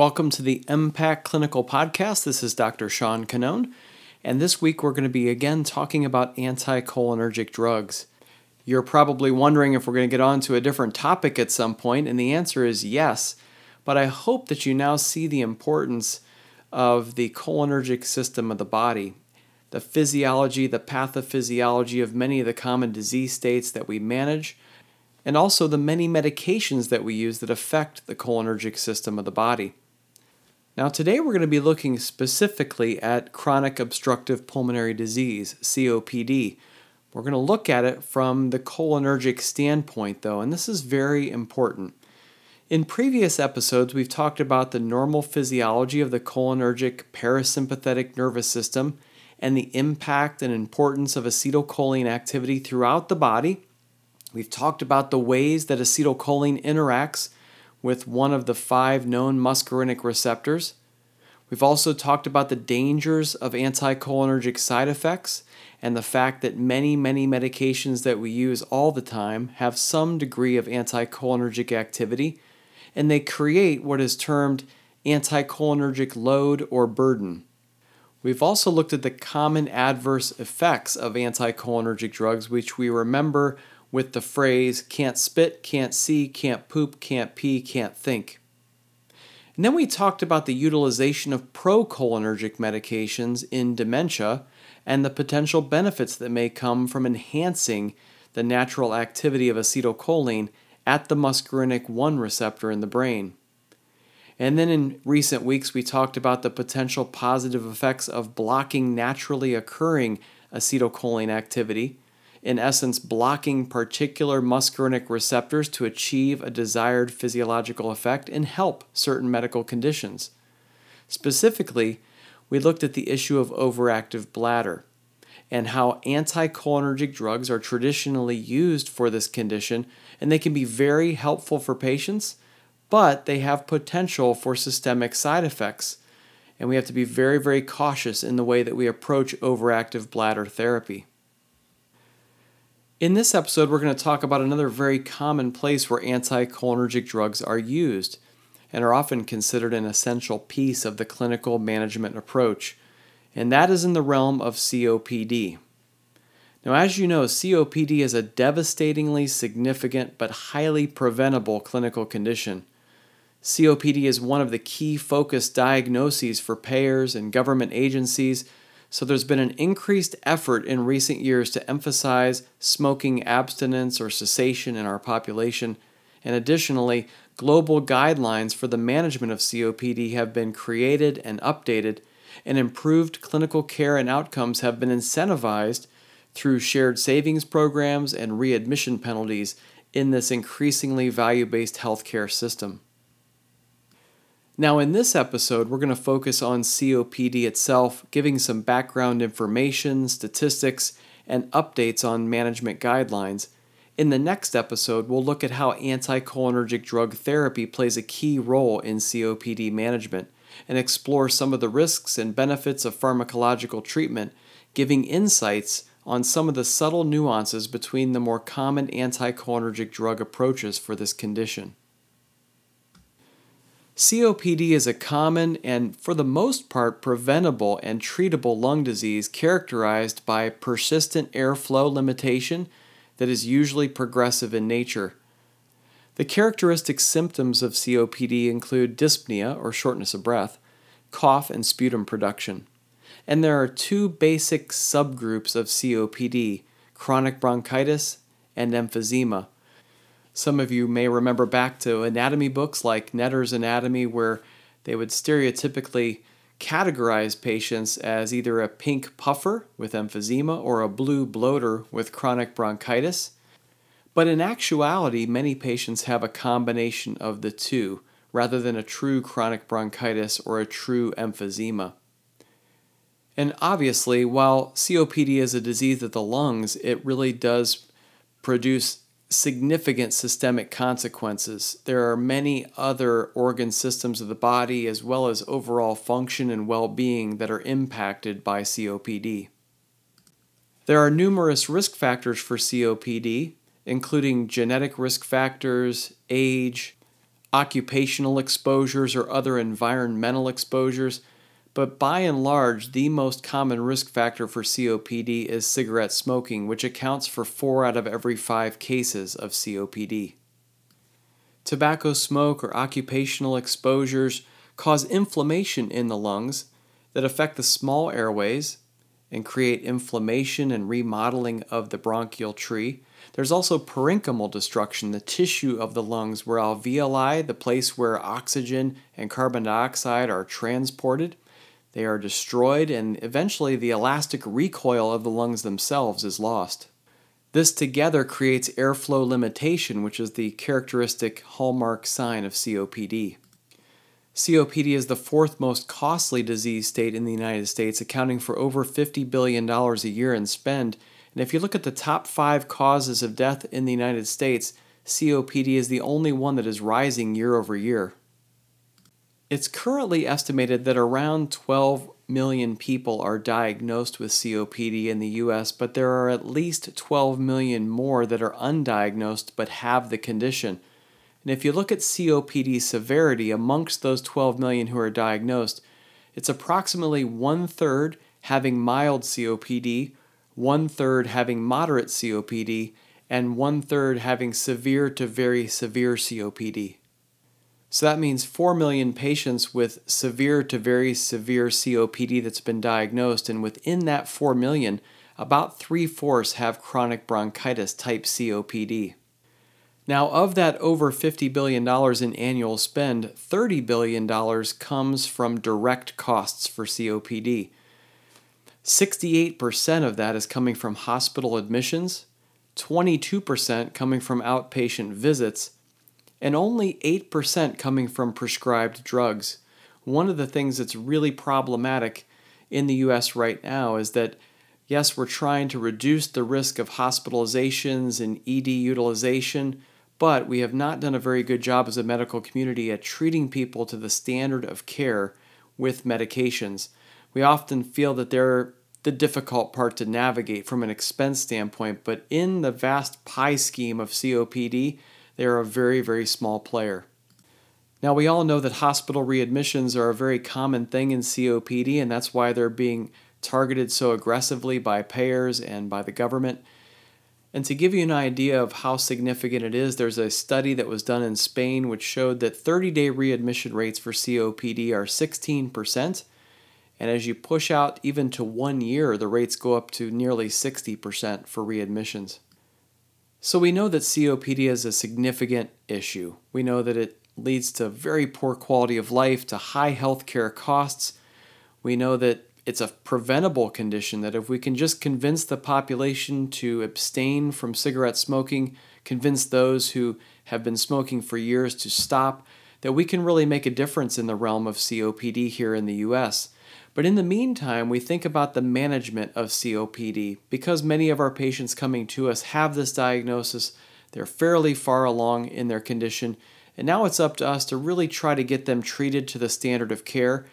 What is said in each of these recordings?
Welcome to the MPAC Clinical Podcast. This is Dr. Sean Canone, and this week we're going to be again talking about anticholinergic drugs. You're probably wondering if we're going to get on to a different topic at some point, and the answer is yes. But I hope that you now see the importance of the cholinergic system of the body, the physiology, the pathophysiology of many of the common disease states that we manage, and also the many medications that we use that affect the cholinergic system of the body. Now, today we're going to be looking specifically at chronic obstructive pulmonary disease, COPD. We're going to look at it from the cholinergic standpoint, though, and this is very important. In previous episodes, we've talked about the normal physiology of the cholinergic parasympathetic nervous system and the impact and importance of acetylcholine activity throughout the body. We've talked about the ways that acetylcholine interacts with one of the five known muscarinic receptors. We've also talked about the dangers of anticholinergic side effects and the fact that many, many medications that we use all the time have some degree of anticholinergic activity and they create what is termed anticholinergic load or burden. We've also looked at the common adverse effects of anticholinergic drugs, which we remember with the phrase can't spit, can't see, can't poop, can't pee, can't think. And then we talked about the utilization of procholinergic medications in dementia and the potential benefits that may come from enhancing the natural activity of acetylcholine at the muscarinic 1 receptor in the brain. And then in recent weeks, we talked about the potential positive effects of blocking naturally occurring acetylcholine activity, in essence, blocking particular muscarinic receptors to achieve a desired physiological effect and help certain medical conditions. Specifically, we looked at the issue of overactive bladder and how anticholinergic drugs are traditionally used for this condition, and they can be very helpful for patients, but they have potential for systemic side effects. And we have to be very, very cautious in the way that we approach overactive bladder therapy. In this episode, we're going to talk about another very common place where anticholinergic drugs are used and are often considered an essential piece of the clinical management approach and that is in the realm of COPD. Now, as you know, COPD is a devastatingly significant but highly preventable clinical condition. COPD is one of the key focus diagnoses for payers and government agencies, so there's been an increased effort in recent years to emphasize smoking abstinence or cessation in our population. And additionally, global guidelines for the management of COPD have been created and updated and improved clinical care and outcomes have been incentivized through shared savings programs and readmission penalties in this increasingly value based healthcare system. Now, in this episode, we're going to focus on COPD itself, giving some background information, statistics, and updates on management guidelines. In the next episode, we'll look at how anticholinergic drug therapy plays a key role in COPD management and explore some of the risks and benefits of pharmacological treatment, giving insights on some of the subtle nuances between the more common anticholinergic drug approaches for this condition. COPD is a common and, for the most part, preventable and treatable lung disease characterized by persistent airflow limitation that is usually progressive in nature. The characteristic symptoms of COPD include dyspnea or shortness of breath, cough, and sputum production. And there are two basic subgroups of COPD chronic bronchitis and emphysema. Some of you may remember back to anatomy books like Netter's Anatomy, where they would stereotypically categorize patients as either a pink puffer with emphysema or a blue bloater with chronic bronchitis. But in actuality, many patients have a combination of the two rather than a true chronic bronchitis or a true emphysema. And obviously, while COPD is a disease of the lungs, it really does produce significant systemic consequences. There are many other organ systems of the body, as well as overall function and well being, that are impacted by COPD. There are numerous risk factors for COPD, including genetic risk factors, age, occupational exposures, or other environmental exposures. But by and large, the most common risk factor for COPD is cigarette smoking, which accounts for four out of every five cases of COPD. Tobacco smoke or occupational exposures cause inflammation in the lungs that affect the small airways and create inflammation and remodeling of the bronchial tree. There's also parenchymal destruction, the tissue of the lungs, where alveoli, the place where oxygen and carbon dioxide are transported, they are destroyed, and eventually the elastic recoil of the lungs themselves is lost. This together creates airflow limitation, which is the characteristic hallmark sign of COPD. COPD is the fourth most costly disease state in the United States, accounting for over $50 billion a year in spend. And if you look at the top five causes of death in the United States, COPD is the only one that is rising year over year. It's currently estimated that around 12 million people are diagnosed with COPD in the US, but there are at least 12 million more that are undiagnosed but have the condition. And if you look at COPD severity amongst those 12 million who are diagnosed, it's approximately one third having mild COPD, one third having moderate COPD, and one third having severe to very severe COPD. So that means 4 million patients with severe to very severe COPD that's been diagnosed, and within that 4 million, about three fourths have chronic bronchitis type COPD. Now, of that over $50 billion in annual spend, $30 billion comes from direct costs for COPD. 68% of that is coming from hospital admissions, 22% coming from outpatient visits, and only 8% coming from prescribed drugs. One of the things that's really problematic in the US right now is that, yes, we're trying to reduce the risk of hospitalizations and ED utilization, but we have not done a very good job as a medical community at treating people to the standard of care with medications. We often feel that they're the difficult part to navigate from an expense standpoint, but in the vast pie scheme of COPD, they are a very, very small player. Now, we all know that hospital readmissions are a very common thing in COPD, and that's why they're being targeted so aggressively by payers and by the government. And to give you an idea of how significant it is, there's a study that was done in Spain which showed that 30 day readmission rates for COPD are 16%. And as you push out even to one year, the rates go up to nearly 60% for readmissions. So we know that COPD is a significant issue. We know that it leads to very poor quality of life, to high healthcare costs. We know that it's a preventable condition that if we can just convince the population to abstain from cigarette smoking, convince those who have been smoking for years to stop, that we can really make a difference in the realm of COPD here in the US. But in the meantime, we think about the management of COPD. Because many of our patients coming to us have this diagnosis, they're fairly far along in their condition, and now it's up to us to really try to get them treated to the standard of care,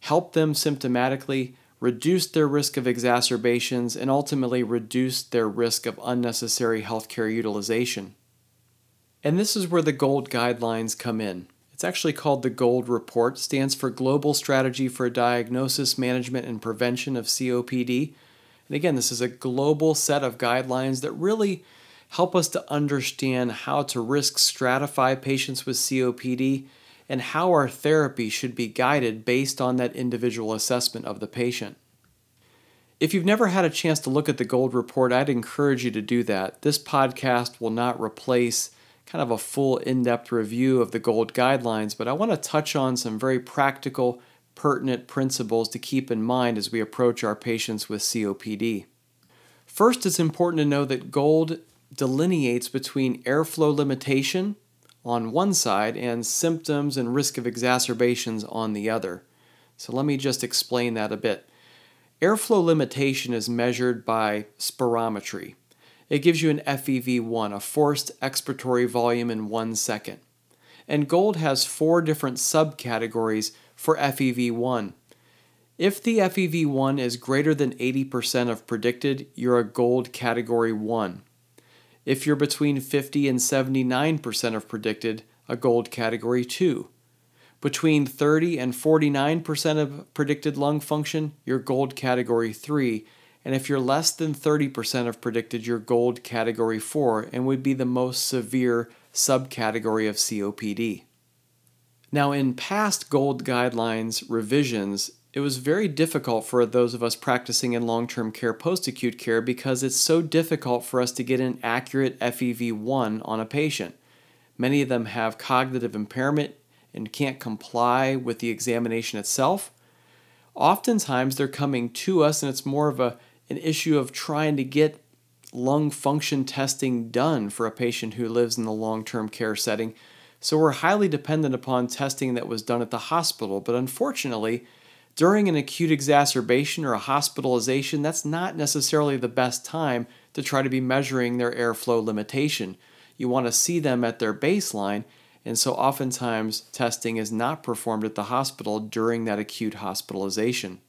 help them symptomatically, reduce their risk of exacerbations, and ultimately reduce their risk of unnecessary healthcare utilization. And this is where the GOLD guidelines come in. It's actually called the GOLD Report, stands for Global Strategy for Diagnosis, Management, and Prevention of COPD. And again, this is a global set of guidelines that really help us to understand how to risk stratify patients with COPD and how our therapy should be guided based on that individual assessment of the patient. If you've never had a chance to look at the GOLD report, I'd encourage you to do that. This podcast will not replace kind of a full in depth review of the GOLD guidelines, but I want to touch on some very practical, pertinent principles to keep in mind as we approach our patients with COPD. First, it's important to know that GOLD delineates between airflow limitation on one side and symptoms and risk of exacerbations on the other. So let me just explain that a bit. Airflow limitation is measured by spirometry it gives you an FEV1, a forced expiratory volume in one second. And gold has four different subcategories for FEV1. If the FEV1 is greater than 80% of predicted, you're a gold category 1. If you're between 50 and 79% of predicted, a gold category 2. Between 30 and 49% of predicted lung function, you're gold category 3. And if you're less than 30% of predicted, you're gold category 4 and would be the most severe subcategory of COPD. Now, in past gold guidelines revisions, it was very difficult for those of us practicing in long term care post acute care because it's so difficult for us to get an accurate FEV1 on a patient. Many of them have cognitive impairment and can't comply with the examination itself. Oftentimes, they're coming to us, and it's more of a, an issue of trying to get lung function testing done for a patient who lives in the long term care setting. So, we're highly dependent upon testing that was done at the hospital. But unfortunately, during an acute exacerbation or a hospitalization, that's not necessarily the best time to try to be measuring their airflow limitation. You want to see them at their baseline and so oftentimes testing is not performed at the hospital during that acute hospitalization.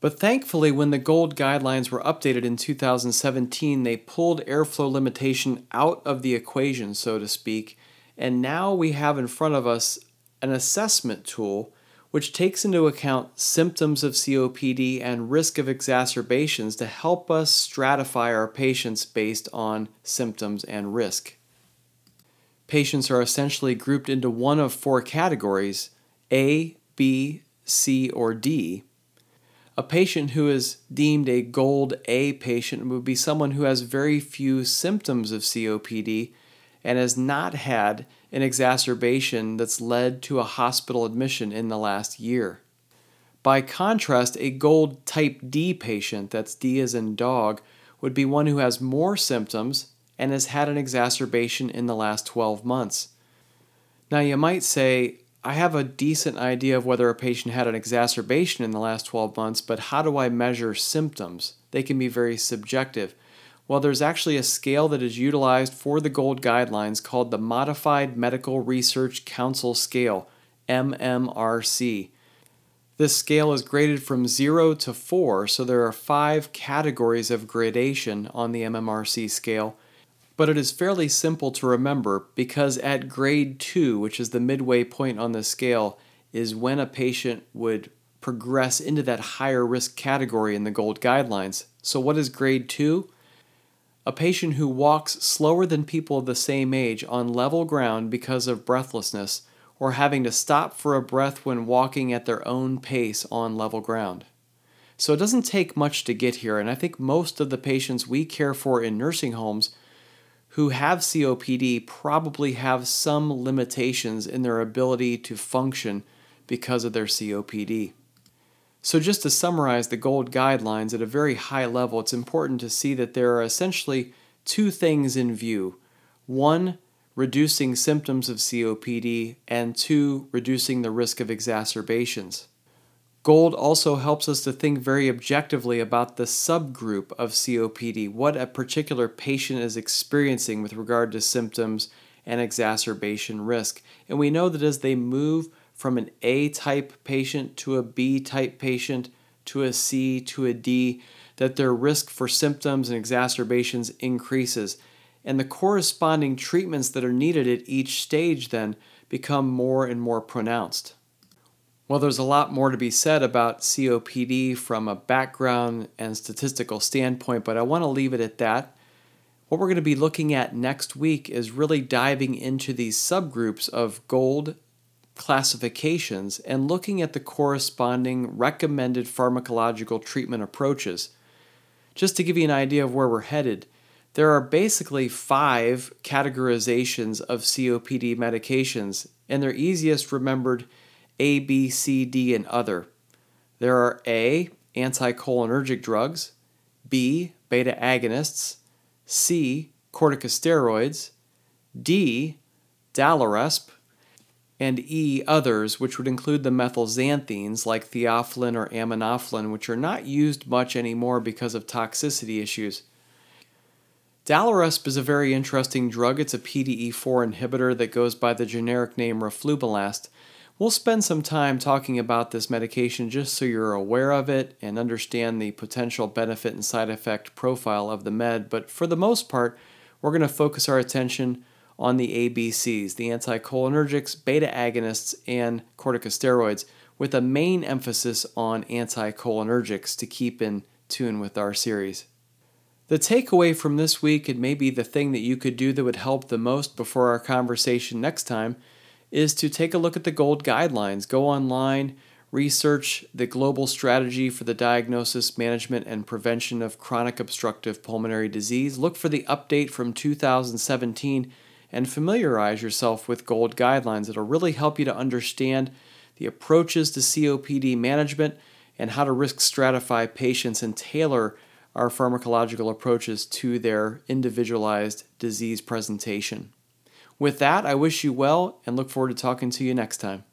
But thankfully, when the GOLD guidelines were updated in 2017, they pulled airflow limitation out of the equation, so to speak, and now we have in front of us an assessment tool which takes into account symptoms of COPD and risk of exacerbations to help us stratify our patients based on symptoms and risk patients are essentially grouped into one of four categories A, B, C, or D. A patient who is deemed a gold A patient would be someone who has very few symptoms of COPD and has not had an exacerbation that's led to a hospital admission in the last year. By contrast, a gold type D patient, that's D as in dog, would be one who has more symptoms and has had an exacerbation in the last 12 months. Now, you might say, I have a decent idea of whether a patient had an exacerbation in the last 12 months, but how do I measure symptoms? They can be very subjective. Well, there's actually a scale that is utilized for the GOLD guidelines called the Modified Medical Research Council Scale, MMRC. This scale is graded from 0 to 4, so there are five categories of gradation on the MMRC scale but it is fairly simple to remember because at grade 2, which is the midway point on the scale, is when a patient would progress into that higher risk category in the GOLD guidelines. So, what is grade 2? A patient who walks slower than people of the same age on level ground because of breathlessness or having to stop for a breath when walking at their own pace on level ground. So, it doesn't take much to get here, and I think most of the patients we care for in nursing homes who have COPD probably have some limitations in their ability to function because of their COPD. So, just to summarize the GOLD guidelines at a very high level, it's important to see that there are essentially two things in view. One, reducing symptoms of COPD, and two, reducing the risk of exacerbations. Gold also helps us to think very objectively about the subgroup of COPD, what a particular patient is experiencing with regard to symptoms and exacerbation risk. And we know that as they move from an A type patient to a B type patient to a C to a D, that their risk for symptoms and exacerbations increases. And the corresponding treatments that are needed at each stage then become more and more pronounced. Well, there's a lot more to be said about COPD from a background and statistical standpoint, but I want to leave it at that. What we're going to be looking at next week is really diving into these subgroups of gold classifications and looking at the corresponding recommended pharmacological treatment approaches. Just to give you an idea of where we're headed, there are basically five categorizations of COPD medications, and they're easiest remembered a, B, C, D, and other. There are A, anticholinergic drugs, B, beta agonists, C, corticosteroids, D, Daliresp, and E, others, which would include the methylxanthines like theophylline or aminophylline, which are not used much anymore because of toxicity issues. Daliresp is a very interesting drug. It's a PDE4 inhibitor that goes by the generic name roflumilast. We'll spend some time talking about this medication just so you're aware of it and understand the potential benefit and side effect profile of the med, but for the most part, we're going to focus our attention on the ABCs, the anticholinergics, beta agonists, and corticosteroids, with a main emphasis on anticholinergics to keep in tune with our series. The takeaway from this week, and maybe the thing that you could do that would help the most before our conversation next time, is to take a look at the GOLD guidelines. Go online, research the global strategy for the diagnosis, management, and prevention of chronic obstructive pulmonary disease. Look for the update from 2017 and familiarize yourself with GOLD guidelines. It'll really help you to understand the approaches to COPD management and how to risk stratify patients and tailor our pharmacological approaches to their individualized disease presentation. With that, I wish you well and look forward to talking to you next time.